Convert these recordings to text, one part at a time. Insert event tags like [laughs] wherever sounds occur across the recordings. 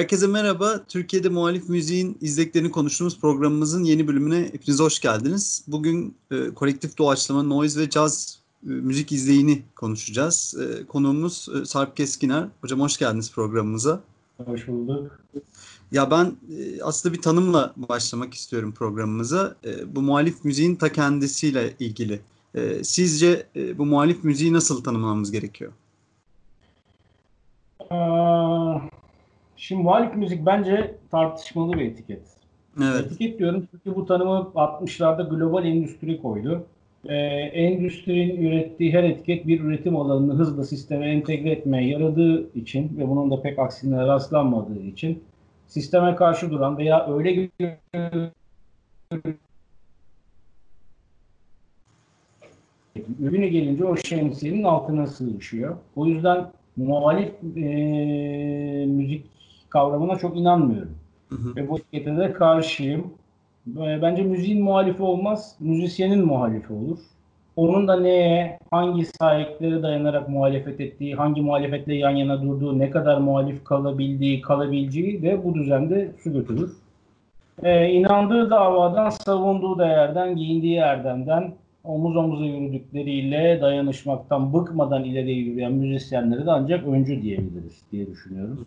Herkese merhaba. Türkiye'de muhalif müziğin izleklerini konuştuğumuz programımızın yeni bölümüne hepiniz hoş geldiniz. Bugün e, kolektif doğaçlama, noise ve caz e, müzik izleyini konuşacağız. E, konuğumuz e, Sarp Keskiner. Hocam hoş geldiniz programımıza. Hoş bulduk. Ya ben e, aslında bir tanımla başlamak istiyorum programımıza. E, bu muhalif müziğin ta kendisiyle ilgili. E, sizce e, bu muhalif müziği nasıl tanımlamamız gerekiyor? Aa, şimdi muhalif müzik bence tartışmalı bir etiket. Evet. Etiket diyorum çünkü bu tanımı 60'larda global endüstri koydu. Ee, endüstrinin ürettiği her etiket bir üretim alanını hızla sisteme entegre etmeye yaradığı için ve bunun da pek aksine rastlanmadığı için sisteme karşı duran veya öyle ürüne gelince o şemsiyenin altına sığışıyor. O yüzden muhalif e, müzik kavramına çok inanmıyorum. Hı hı. Ve bu etikete de karşıyım. Bence müziğin muhalifi olmaz, müzisyenin muhalifi olur. Onun da neye, hangi sahiplere dayanarak muhalefet ettiği, hangi muhalefetle yan yana durduğu, ne kadar muhalif kalabildiği, kalabileceği de bu düzende su götürür. Ee, inandığı davadan, savunduğu değerden, giyindiği erdemden, omuz omuza yürüdükleriyle dayanışmaktan bıkmadan ileriye yürüyen müzisyenlere de ancak öncü diyebiliriz diye düşünüyorum.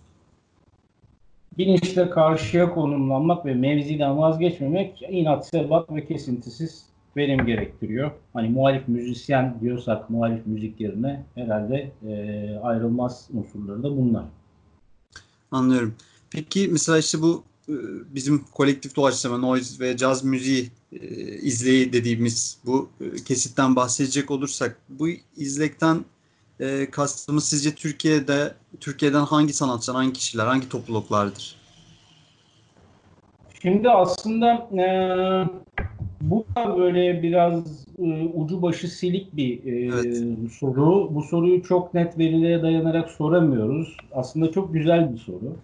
Bilinçle karşıya konumlanmak ve mevziden vazgeçmemek inat, sebat ve kesintisiz verim gerektiriyor. Hani muhalif müzisyen diyorsak muhalif müzik yerine herhalde e, ayrılmaz unsurları da bunlar. Anlıyorum. Peki mesela işte bu e, bizim kolektif doğaçlama, noise ve caz müziği e, izleyi dediğimiz bu e, kesitten bahsedecek olursak bu izlekten e, kastımız sizce Türkiye'de Türkiye'den hangi sanatçılar, hangi kişiler, hangi topluluklardır? Şimdi aslında e, bu da böyle biraz e, ucu başı silik bir e, Evet. soru. Bu soruyu çok net verilere dayanarak soramıyoruz. Aslında çok güzel bir soru.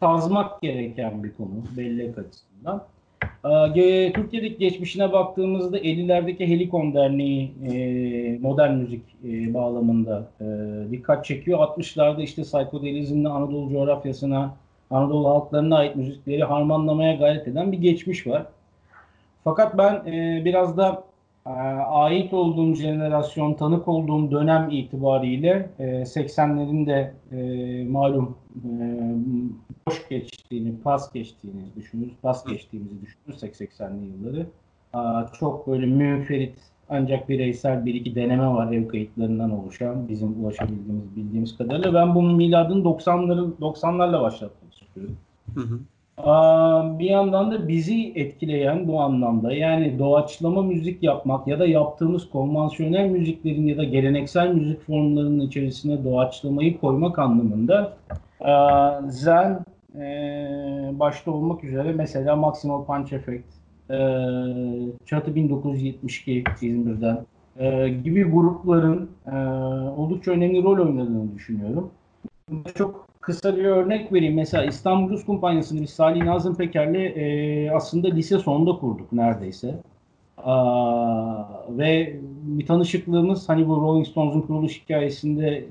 Kazmak gereken bir konu bellek açısından. E, ge- Türkiye'deki geçmişine baktığımızda 50'lerdeki Helikon Derneği e, modern müzik e, bağlamında e, dikkat çekiyor. 60'larda işte psikodelizmle Anadolu coğrafyasına, Anadolu halklarına ait müzikleri harmanlamaya gayret eden bir geçmiş var. Fakat ben biraz da e, ait olduğum jenerasyon, tanık olduğum dönem itibariyle e, 80'lerin de e, malum e, boş geçtiğini, pas geçtiğini düşünürüz, pas geçtiğimizi düşünürsek 80'li yılları çok böyle münferit ancak bireysel bir iki deneme var ev kayıtlarından oluşan bizim ulaşabildiğimiz bildiğimiz kadarıyla. Ben bunun miladını 90'ların 90'larla başlatmak istiyorum. Hı hı. Bir yandan da bizi etkileyen bu anlamda yani doğaçlama müzik yapmak ya da yaptığımız konvansiyonel müziklerin ya da geleneksel müzik formlarının içerisine doğaçlamayı koymak anlamında Zen ee, başta olmak üzere mesela Maximal Punch Effect, ee, Çatı 1972 İzmir'den ee, gibi grupların oldukça önemli rol oynadığını düşünüyorum. Çok kısa bir örnek vereyim. Mesela İstanbul Blues Kumpanyası'nı biz Salih Nazım Peker'le e, aslında lise sonunda kurduk neredeyse. Aa, ve bir tanışıklığımız hani bu Rolling Stones'un kuruluş hikayesinde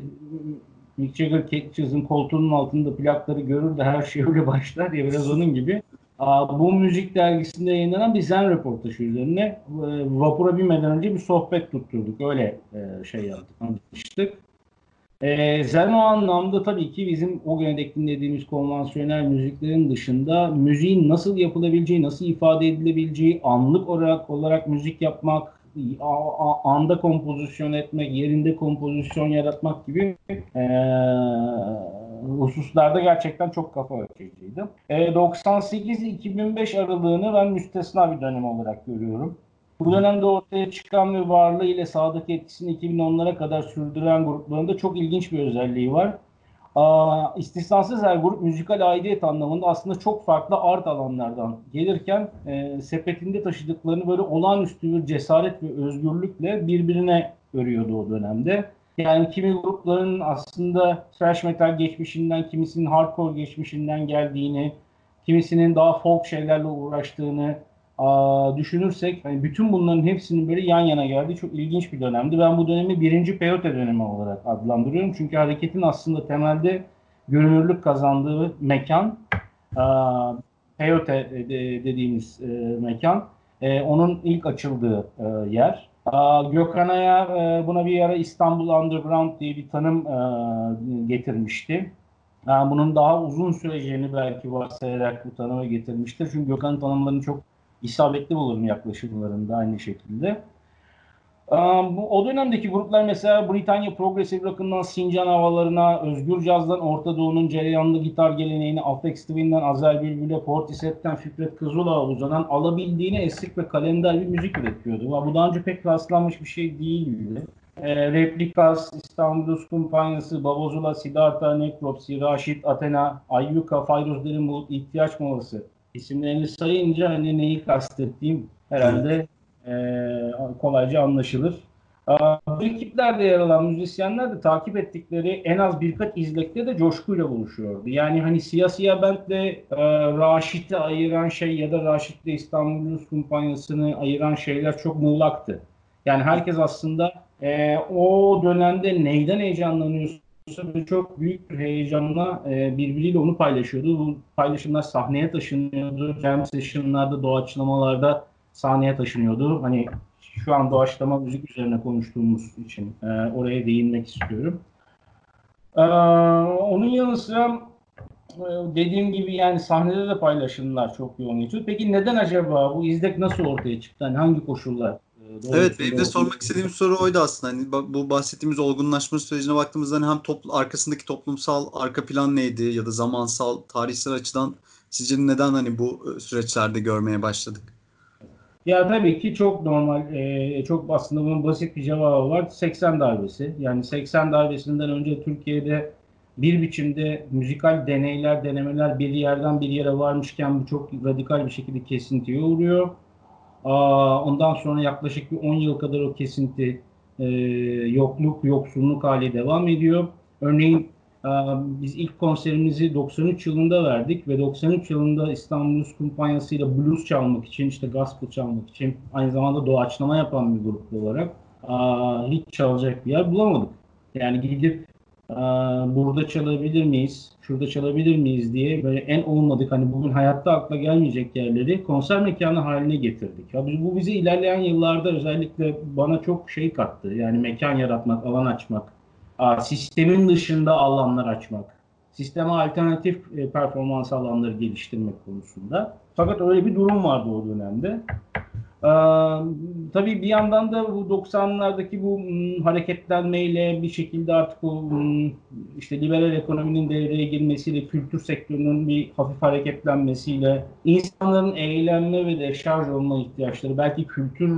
Mick Jagger Catchers'ın koltuğunun altında plakları görür de her şey öyle başlar ya biraz onun gibi. Aa, bu müzik dergisinde yayınlanan bir zen röportajı üzerine e, vapura binmeden önce bir sohbet tutturduk. Öyle e, şey yaptık, anlaştık. Ee, Zen o anlamda tabii ki bizim o güne dek dinlediğimiz konvansiyonel müziklerin dışında müziğin nasıl yapılabileceği, nasıl ifade edilebileceği, anlık olarak olarak müzik yapmak, anda kompozisyon etmek, yerinde kompozisyon yaratmak gibi ee, hususlarda gerçekten çok kafa açıcıydı. Ee, 98-2005 aralığını ben müstesna bir dönem olarak görüyorum. Bu dönemde ortaya çıkan ve varlığı ile sahadaki etkisini 2010'lara kadar sürdüren grupların da çok ilginç bir özelliği var. Aa, her grup müzikal aidiyet anlamında aslında çok farklı art alanlardan gelirken e, sepetinde taşıdıklarını böyle olağanüstü bir cesaret ve özgürlükle birbirine örüyordu o dönemde. Yani kimi grupların aslında thrash metal geçmişinden, kimisinin hardcore geçmişinden geldiğini, kimisinin daha folk şeylerle uğraştığını, Aa, düşünürsek hani bütün bunların hepsinin böyle yan yana geldiği çok ilginç bir dönemdi. Ben bu dönemi birinci peyote dönemi olarak adlandırıyorum. Çünkü hareketin aslında temelde görünürlük kazandığı mekan Peyote dediğimiz mekan. Onun ilk açıldığı yer. Gökhan'a buna bir ara İstanbul Underground diye bir tanım getirmişti. Yani bunun daha uzun süreceğini belki varsayarak bu tanıma getirmiştir. Çünkü Gökhan'ın tanımlarını çok isabetli bulurum yaklaşımlarında aynı şekilde. O dönemdeki gruplar mesela Britanya Progressive Rock'ından Sincan havalarına, Özgür Caz'dan Orta Doğu'nun cereyanlı gitar geleneğine, Afex Twin'den Azer Bülbül'e, Portishead'den Fikret Kızılağ'a uzanan alabildiğine esik ve kalender bir müzik üretiyordu. Bu daha önce pek rastlanmış bir şey değildi. E, Replikas, İstanbul Kumpanyası, Babozula, Siddhartha, Nekropsi, Raşit, Athena, Ayyuka, Fayruz Derin İhtiyaç Molası isimlerini sayınca hani neyi kastettiğim herhalde e, kolayca anlaşılır. Bu ekiplerde yer alan müzisyenler de takip ettikleri en az birkaç izlekte de coşkuyla buluşuyordu. Yani hani siyasiye bentle e, Raşit'i ayıran şey ya da Raşit'le İstanbul Blues Kumpanyası'nı ayıran şeyler çok muğlaktı. Yani herkes aslında e, o dönemde neyden heyecanlanıyorsa çok büyük bir heyecanla e, birbiriyle onu paylaşıyordu. Bu paylaşımlar sahneye taşınıyordu. Jam session'larda, doğaçlamalarda sahneye taşınıyordu. Hani şu an doğaçlama müzik üzerine konuştuğumuz için e, oraya değinmek istiyorum. E, onun yanı sıra e, dediğim gibi yani sahnede de paylaşımlar çok yoğun geçiyor. Peki neden acaba bu izlek nasıl ortaya çıktı? Yani hangi koşullar? Doğru evet benim de sormak istediğim soru oydu aslında. Hani bu bahsettiğimiz olgunlaşma sürecine baktığımızda hani hem toplu, arkasındaki toplumsal arka plan neydi ya da zamansal, tarihsel açıdan sizce neden hani bu süreçlerde görmeye başladık? Ya tabii ki çok normal, e, çok aslında bunun basit bir cevabı var. 80 darbesi. Yani 80 darbesinden önce Türkiye'de bir biçimde müzikal deneyler, denemeler bir yerden bir yere varmışken bu çok radikal bir şekilde kesintiye uğruyor. Ondan sonra yaklaşık bir 10 yıl kadar o kesinti e, yokluk, yoksulluk hali devam ediyor. Örneğin biz ilk konserimizi 93 yılında verdik ve 93 yılında İstanbul Blues Kumpanyası ile blues çalmak için, işte gospel çalmak için aynı zamanda doğaçlama yapan bir grup olarak hiç çalacak bir yer bulamadık. Yani gidip burada çalabilir miyiz, şurada çalabilir miyiz diye böyle en olmadık hani bugün hayatta akla gelmeyecek yerleri konser mekanı haline getirdik. Ya bu bize ilerleyen yıllarda özellikle bana çok şey kattı. Yani mekan yaratmak, alan açmak, sistemin dışında alanlar açmak, sisteme alternatif e, performans alanları geliştirmek konusunda. Fakat öyle bir durum vardı o dönemde. Ee, tabii bir yandan da bu 90'lardaki bu m, hareketlenmeyle bir şekilde artık bu m, işte liberal ekonominin devreye girmesiyle, kültür sektörünün bir hafif hareketlenmesiyle, insanların eğlenme ve deşarj olma ihtiyaçları, belki kültüre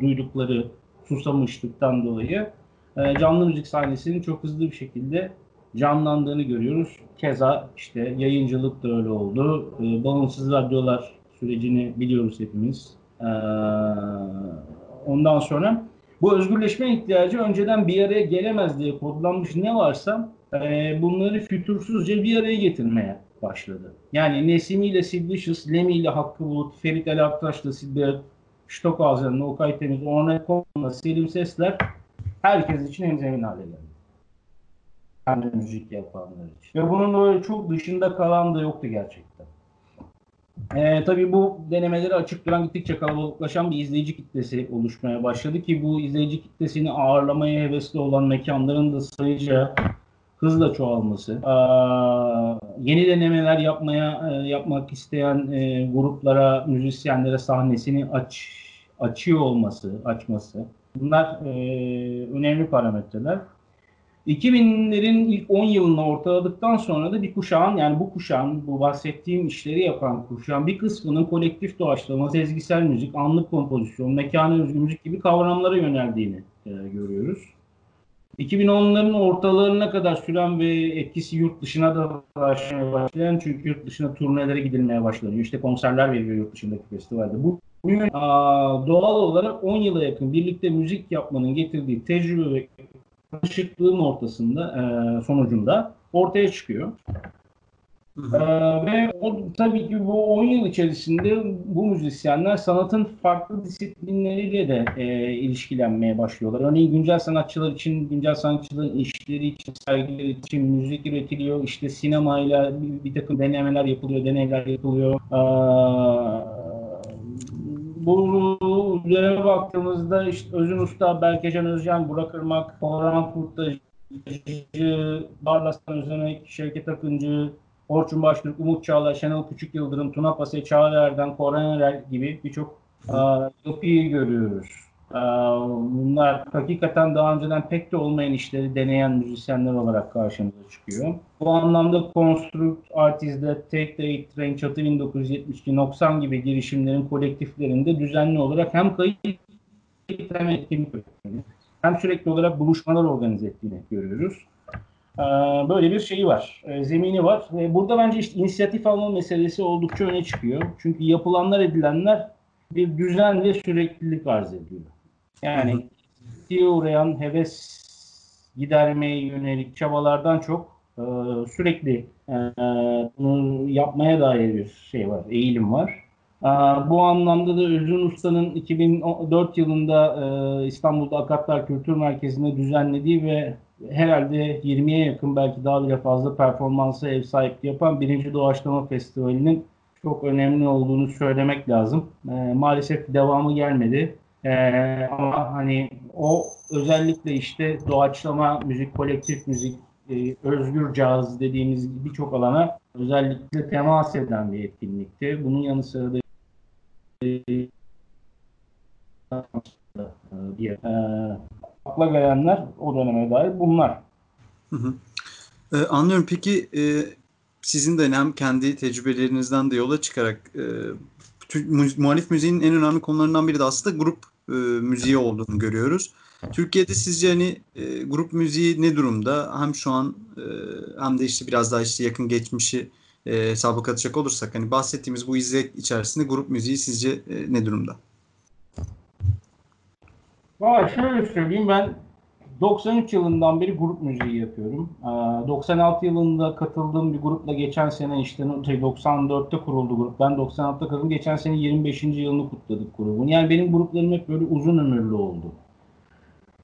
duydukları susamışlıktan dolayı e, canlı müzik sahnesinin çok hızlı bir şekilde canlandığını görüyoruz. Keza işte yayıncılık da öyle oldu. E, bağımsız radyolar sürecini biliyoruz hepimiz. E, ondan sonra bu özgürleşme ihtiyacı önceden bir araya gelemez diye kodlanmış ne varsa bunları fütursuzca bir araya getirmeye başladı. Yani Nesimi ile Sid Vicious, Lemmy ile Hakkı Bulut, Ferit El Aktaş ile Silbert, Stockhausen'le Okay Temiz, Ornette Coleman'la Selim Sesler herkes için en zemin hale geldi. Yani müzik yapanlar için. Ve bunun böyle çok dışında kalan da yoktu gerçekten. Ee, tabii bu denemeleri açık duran gittikçe kalabalıklaşan bir izleyici kitlesi oluşmaya başladı ki bu izleyici kitlesini ağırlamaya hevesli olan mekanların da sayıca hızla çoğalması, ee, yeni denemeler yapmaya e, yapmak isteyen e, gruplara, müzisyenlere sahnesini aç açıyor olması, açması bunlar e, önemli parametreler. 2000'lerin ilk 10 yılını ortaladıktan sonra da bir kuşağın yani bu kuşağın bu bahsettiğim işleri yapan kuşağın bir kısmının kolektif doğaçlama, sezgisel müzik, anlık kompozisyon, mekana özgü müzik gibi kavramlara yöneldiğini e, görüyoruz. 2010'ların ortalarına kadar süren ve etkisi yurt dışına da başlayan çünkü yurt dışına turnelere gidilmeye başlanıyor. İşte konserler veriliyor yurt dışındaki festivalde. Bu bugün doğal olarak 10 yıla yakın birlikte müzik yapmanın getirdiği tecrübe ve karışıklığın ortasında e, sonucunda ortaya çıkıyor. Ee, ve o, tabii ki bu 10 yıl içerisinde bu müzisyenler sanatın farklı disiplinleriyle de e, ilişkilenmeye başlıyorlar. Örneğin güncel sanatçılar için, güncel sanatçıların işleri için, sergiler için müzik üretiliyor. İşte sinemayla bir, bir takım denemeler yapılıyor, deneyler yapılıyor. Ee, bu üzerine baktığımızda işte Özün Usta, Berkecan Özcan, Burak Irmak, Orhan Kurtacı, Barlas'tan Özenek, Şevket Akıncı, Orçun Baştürk, Umut Çağlar, Şenol Küçük Yıldırım, Tuna Pase, Çağrı Erden, Koran Erel gibi birçok yapıyı görüyoruz. A, bunlar hakikaten daha önceden pek de olmayan işleri deneyen müzisyenler olarak karşımıza çıkıyor. Bu anlamda Construct, Artist'de, Take the Eight Train, Çatı 1972, Noksan gibi girişimlerin kolektiflerinde düzenli olarak hem kayıt hem etkinlik hem sürekli olarak buluşmalar organize ettiğini görüyoruz. Ee, böyle bir şeyi var, e, zemini var. Burada bence işte inisiyatif alma meselesi oldukça öne çıkıyor. Çünkü yapılanlar edilenler bir düzen ve süreklilik arz ediyor. Yani diye uğrayan heves gidermeye yönelik çabalardan çok e, sürekli e, bunu yapmaya dair bir şey var, eğilim var. Bu anlamda da Özün Usta'nın 2004 yılında İstanbul'da Akatlar Kültür Merkezi'nde düzenlediği ve herhalde 20'ye yakın belki daha bile fazla performansı ev sahipliği yapan birinci Doğaçlama Festivali'nin çok önemli olduğunu söylemek lazım. E, maalesef devamı gelmedi. E, ama hani o özellikle işte doğaçlama müzik, kolektif müzik, e, özgür caz dediğimiz birçok alana özellikle temas eden bir etkinlikti. Bunun yanı sıra da diye e, akla gelenler o döneme dair bunlar. Hı hı. Ee, anlıyorum. Peki e, sizin de hem kendi tecrübelerinizden de yola çıkarak e, muhalif müziğin en önemli konularından biri de aslında grup e, müziği olduğunu görüyoruz. Türkiye'de sizce hani e, grup müziği ne durumda? Hem şu an e, hem de işte biraz daha işte yakın geçmişi e, hesaba katacak olursak hani bahsettiğimiz bu izlek içerisinde grup müziği sizce e, ne durumda? Valla şöyle söyleyeyim ben 93 yılından beri grup müziği yapıyorum. 96 yılında katıldığım bir grupla geçen sene işte 94'te şey, kuruldu grup. Ben 96'da katıldım. Geçen sene 25. yılını kutladık grubun. Yani benim gruplarım hep böyle uzun ömürlü oldu.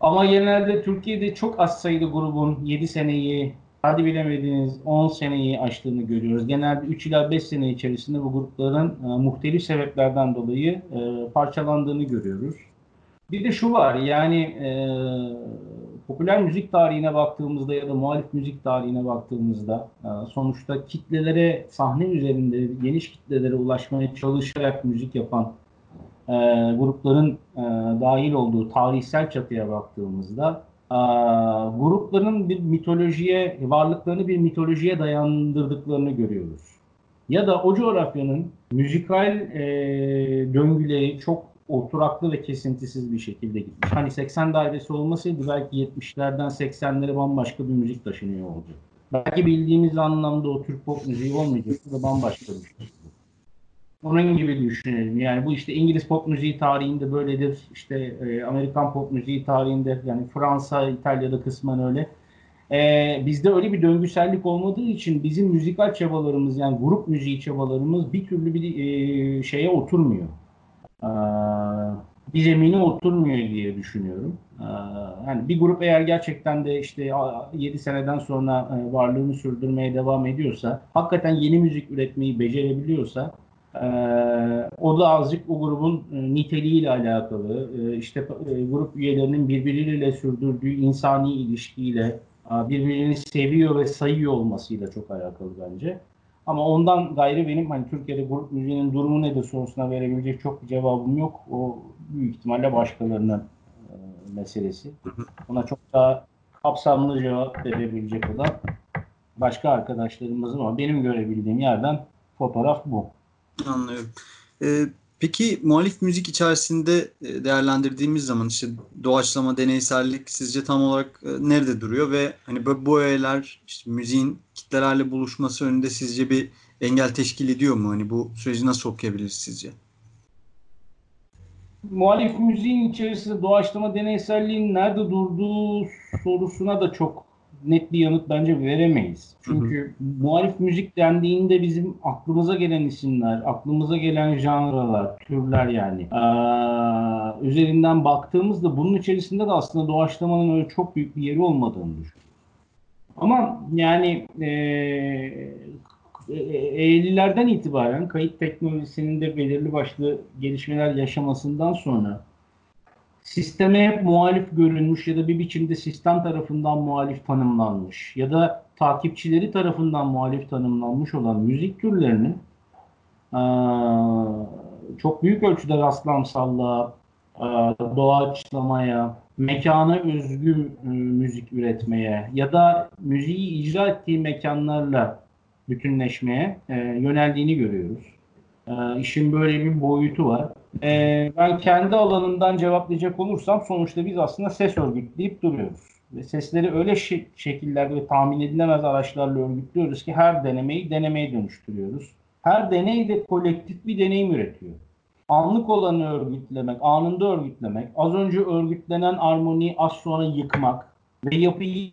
Ama genelde Türkiye'de çok az sayıda grubun 7 seneyi, hadi bilemediğiniz 10 seneyi aştığını görüyoruz. Genelde 3 ila 5 sene içerisinde bu grupların e, muhtelif sebeplerden dolayı e, parçalandığını görüyoruz. Bir de şu var yani e, popüler müzik tarihine baktığımızda ya da muhalif müzik tarihine baktığımızda e, sonuçta kitlelere sahne üzerinde geniş kitlelere ulaşmaya çalışarak müzik yapan e, grupların e, dahil olduğu tarihsel çatıya baktığımızda e, grupların bir mitolojiye, varlıklarını bir mitolojiye dayandırdıklarını görüyoruz. Ya da o coğrafyanın müzikal e, döngüleri çok oturaklı ve kesintisiz bir şekilde gitmiş. Hani 80 dairesi olmasaydı belki 70'lerden 80'lere bambaşka bir müzik taşınıyor olacak. Belki bildiğimiz anlamda o Türk pop müziği olmayacaktı da bambaşka bir şey. Onun gibi düşünelim. Yani bu işte İngiliz pop müziği tarihinde böyledir. İşte e, Amerikan pop müziği tarihinde yani Fransa, İtalya'da kısmen öyle. E, bizde öyle bir döngüsellik olmadığı için bizim müzikal çabalarımız yani grup müziği çabalarımız bir türlü bir e, şeye oturmuyor. E, bir zemine oturmuyor diye düşünüyorum. E, yani bir grup eğer gerçekten de işte 7 seneden sonra e, varlığını sürdürmeye devam ediyorsa, hakikaten yeni müzik üretmeyi becerebiliyorsa ee, o da azıcık o grubun e, niteliğiyle alakalı, e, işte e, grup üyelerinin birbiriyle sürdürdüğü insani ilişkiyle, birbirini seviyor ve sayıyor olmasıyla çok alakalı bence. Ama ondan gayrı benim hani Türkiye'de grup müziğinin durumu nedir sorusuna verebilecek çok bir cevabım yok. O büyük ihtimalle başkalarının meselesi. Ona çok daha kapsamlı cevap verebilecek o da başka arkadaşlarımızın ama benim görebildiğim yerden fotoğraf bu. Anlıyorum. Ee, peki muhalif müzik içerisinde e, değerlendirdiğimiz zaman işte doğaçlama, deneysellik sizce tam olarak e, nerede duruyor ve hani bu, öğeler işte müziğin kitlelerle buluşması önünde sizce bir engel teşkil ediyor mu? Hani bu süreci nasıl okuyabiliriz sizce? Muhalif müziğin içerisinde doğaçlama deneyselliğin nerede durduğu sorusuna da çok net bir yanıt bence veremeyiz. Çünkü hı hı. muhalif müzik dendiğinde bizim aklımıza gelen isimler, aklımıza gelen janralar, türler yani. Ee, üzerinden baktığımızda bunun içerisinde de aslında doğaçlamanın öyle çok büyük bir yeri olmadığını düşünüyorum. Ama yani e, 50'lerden itibaren kayıt teknolojisinin de belirli başlı gelişmeler yaşamasından sonra sisteme muhalif görünmüş ya da bir biçimde sistem tarafından muhalif tanımlanmış ya da takipçileri tarafından muhalif tanımlanmış olan müzik türlerinin çok büyük ölçüde rastlamsallığa, doğaçlamaya, mekana özgü müzik üretmeye ya da müziği icra ettiği mekanlarla bütünleşmeye yöneldiğini görüyoruz. İşin böyle bir boyutu var. Ee, ben kendi alanımdan cevaplayacak olursam sonuçta biz aslında ses örgütleyip duruyoruz. Ve sesleri öyle şi- şekillerde ve tahmin edilemez araçlarla örgütlüyoruz ki her denemeyi denemeye dönüştürüyoruz. Her deney de kolektif bir deneyim üretiyor. Anlık olanı örgütlemek, anında örgütlemek, az önce örgütlenen armoniyi az sonra yıkmak ve yapıyı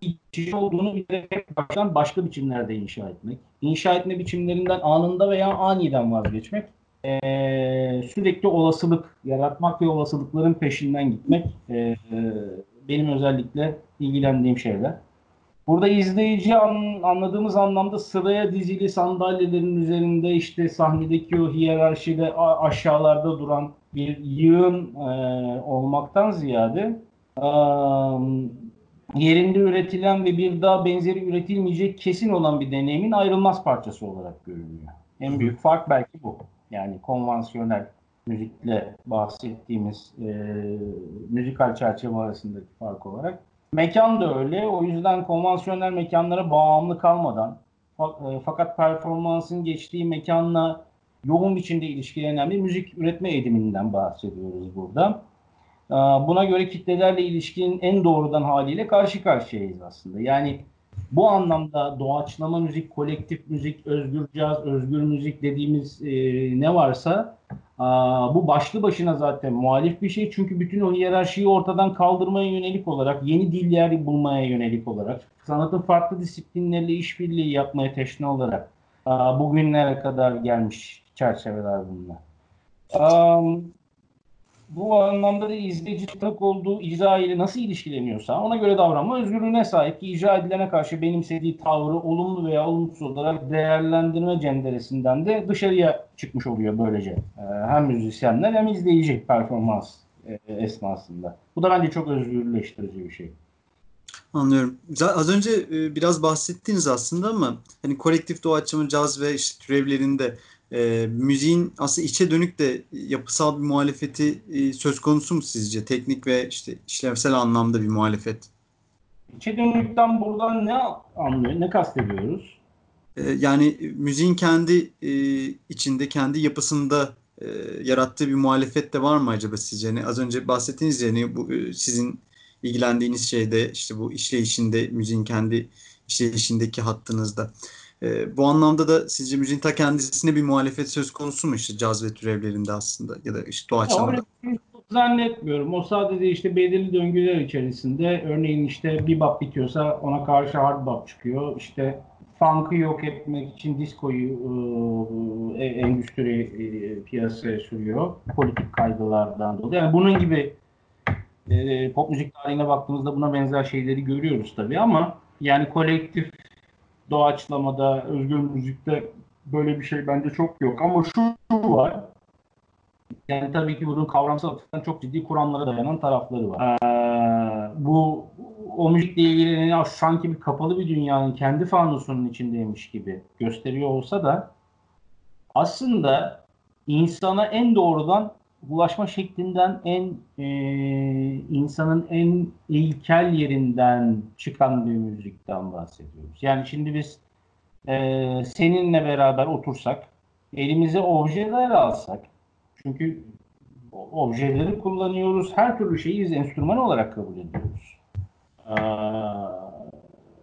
içici olduğunu bilerek baştan başka biçimlerde inşa etmek. İnşa etme biçimlerinden anında veya aniden vazgeçmek e, sürekli olasılık yaratmak ve olasılıkların peşinden gitmek e, e, benim özellikle ilgilendiğim şeyler. Burada izleyici an, anladığımız anlamda sıraya dizili sandalyelerin üzerinde işte sahnedeki o hiyerarşide aşağılarda duran bir yığın e, olmaktan ziyade e, yerinde üretilen ve bir daha benzeri üretilmeyecek kesin olan bir deneyimin ayrılmaz parçası olarak görülüyor. En büyük fark belki bu. Yani konvansiyonel müzikle bahsettiğimiz e, müzikal çerçeve arasındaki fark olarak. Mekan da öyle. O yüzden konvansiyonel mekanlara bağımlı kalmadan e, fakat performansın geçtiği mekanla yoğun biçimde ilişkilenen bir müzik üretme ediminden bahsediyoruz burada. E, buna göre kitlelerle ilişkinin en doğrudan haliyle karşı karşıyayız aslında. Yani bu anlamda doğaçlama müzik, kolektif müzik, özgür caz, özgür müzik dediğimiz e, ne varsa a, bu başlı başına zaten muhalif bir şey. Çünkü bütün o hiyerarşiyi ortadan kaldırmaya yönelik olarak, yeni diller bulmaya yönelik olarak, sanatın farklı disiplinlerle işbirliği yapmaya teşne olarak a, bugünlere kadar gelmiş çerçeveler bunlar. Um, bu anlamda da izleyici tanık olduğu icra ile nasıl ilişkileniyorsa ona göre davranma özgürlüğüne sahip ki icra edilene karşı benimsediği tavrı olumlu veya olumsuz olarak değerlendirme cenderesinden de dışarıya çıkmış oluyor böylece. Ee, hem müzisyenler hem izleyici performans e, esnasında. Bu da bence çok özgürleştirici bir şey. Anlıyorum. Az önce e, biraz bahsettiniz aslında ama hani kolektif doğaçlama caz ve işte türevlerinde e, müziğin aslında içe dönük de yapısal bir muhalefeti e, söz konusu mu sizce? Teknik ve işte işlevsel anlamda bir muhalefet. İçe dönükten buradan ne anlıyor, ne kastediyoruz? E, yani müziğin kendi e, içinde, kendi yapısında e, yarattığı bir muhalefet de var mı acaba sizce? Yani az önce bahsettiğiniz yani bu e, sizin ilgilendiğiniz şeyde işte bu işleyişinde, müziğin kendi işleyişindeki hattınızda. E, bu anlamda da sizce müziğin ta kendisine bir muhalefet söz konusu mu işte caz ve türevlerinde aslında ya da işte doğaçlamada? Zannetmiyorum. O sadece işte belirli döngüler içerisinde örneğin işte bir bap bitiyorsa ona karşı hard bap çıkıyor. İşte funk'ı yok etmek için diskoyu e, endüstri e, piyasaya sürüyor. Politik kaygılardan dolayı. Yani bunun gibi e, pop müzik tarihine baktığımızda buna benzer şeyleri görüyoruz tabii ama yani kolektif doğaçlamada, özgür müzikte böyle bir şey bence çok yok. Ama şu, var. Yani tabii ki bunun kavramsal açıdan çok ciddi kuramlara dayanan tarafları var. Ee, bu o müzikle ilgili sanki bir kapalı bir dünyanın kendi fanusunun içindeymiş gibi gösteriyor olsa da aslında insana en doğrudan ulaşma şeklinden en e, insanın en ilkel yerinden çıkan bir müzikten bahsediyoruz. Yani şimdi biz e, seninle beraber otursak, elimize objeler alsak, çünkü objeleri kullanıyoruz, her türlü şeyi biz enstrüman olarak kabul ediyoruz. Ee,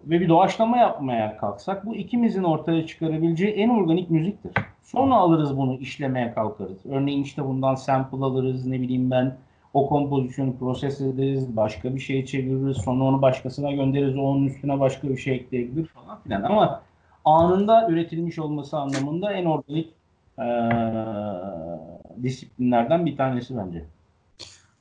ve bir doğaçlama yapmaya kalksak bu ikimizin ortaya çıkarabileceği en organik müziktir. Sonra alırız bunu işlemeye kalkarız. Örneğin işte bundan sample alırız ne bileyim ben o kompozisyonu proses ederiz, başka bir şey çeviririz, sonra onu başkasına göndeririz, onun üstüne başka bir şey ekleyebilir falan filan. Ama anında üretilmiş olması anlamında en organik e, disiplinlerden bir tanesi bence.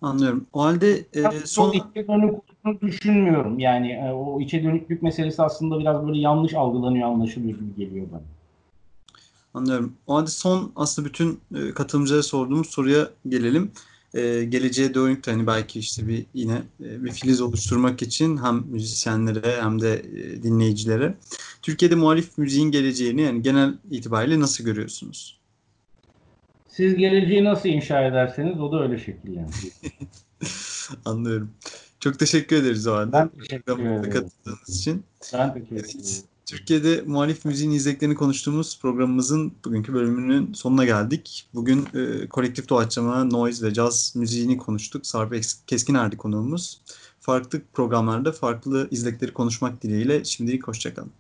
Anlıyorum. O halde e, son... içe dönük olduğunu düşünmüyorum. Yani e, o içe dönüklük meselesi aslında biraz böyle yanlış algılanıyor, anlaşılıyor gibi geliyor bana. Anlıyorum. O halde son aslında bütün e, katılımcılara sorduğumuz soruya gelelim. E, geleceğe dönük hani belki işte bir yine e, bir filiz oluşturmak için hem müzisyenlere hem de e, dinleyicilere. Türkiye'de muhalif müziğin geleceğini yani genel itibariyle nasıl görüyorsunuz? Siz geleceği nasıl inşa ederseniz o da öyle şekillenir. [laughs] Anlıyorum. Çok teşekkür ederiz o halde. Ben teşekkür ederim. Katıldığınız için. Ben teşekkür ederim. Evet. Türkiye'de muhalif müziğin izleklerini konuştuğumuz programımızın bugünkü bölümünün sonuna geldik. Bugün e, kolektif doğaçlama, noise ve caz müziğini konuştuk. Sarp Keskin konuğumuz. Farklı programlarda farklı izlekleri konuşmak dileğiyle şimdilik hoşçakalın.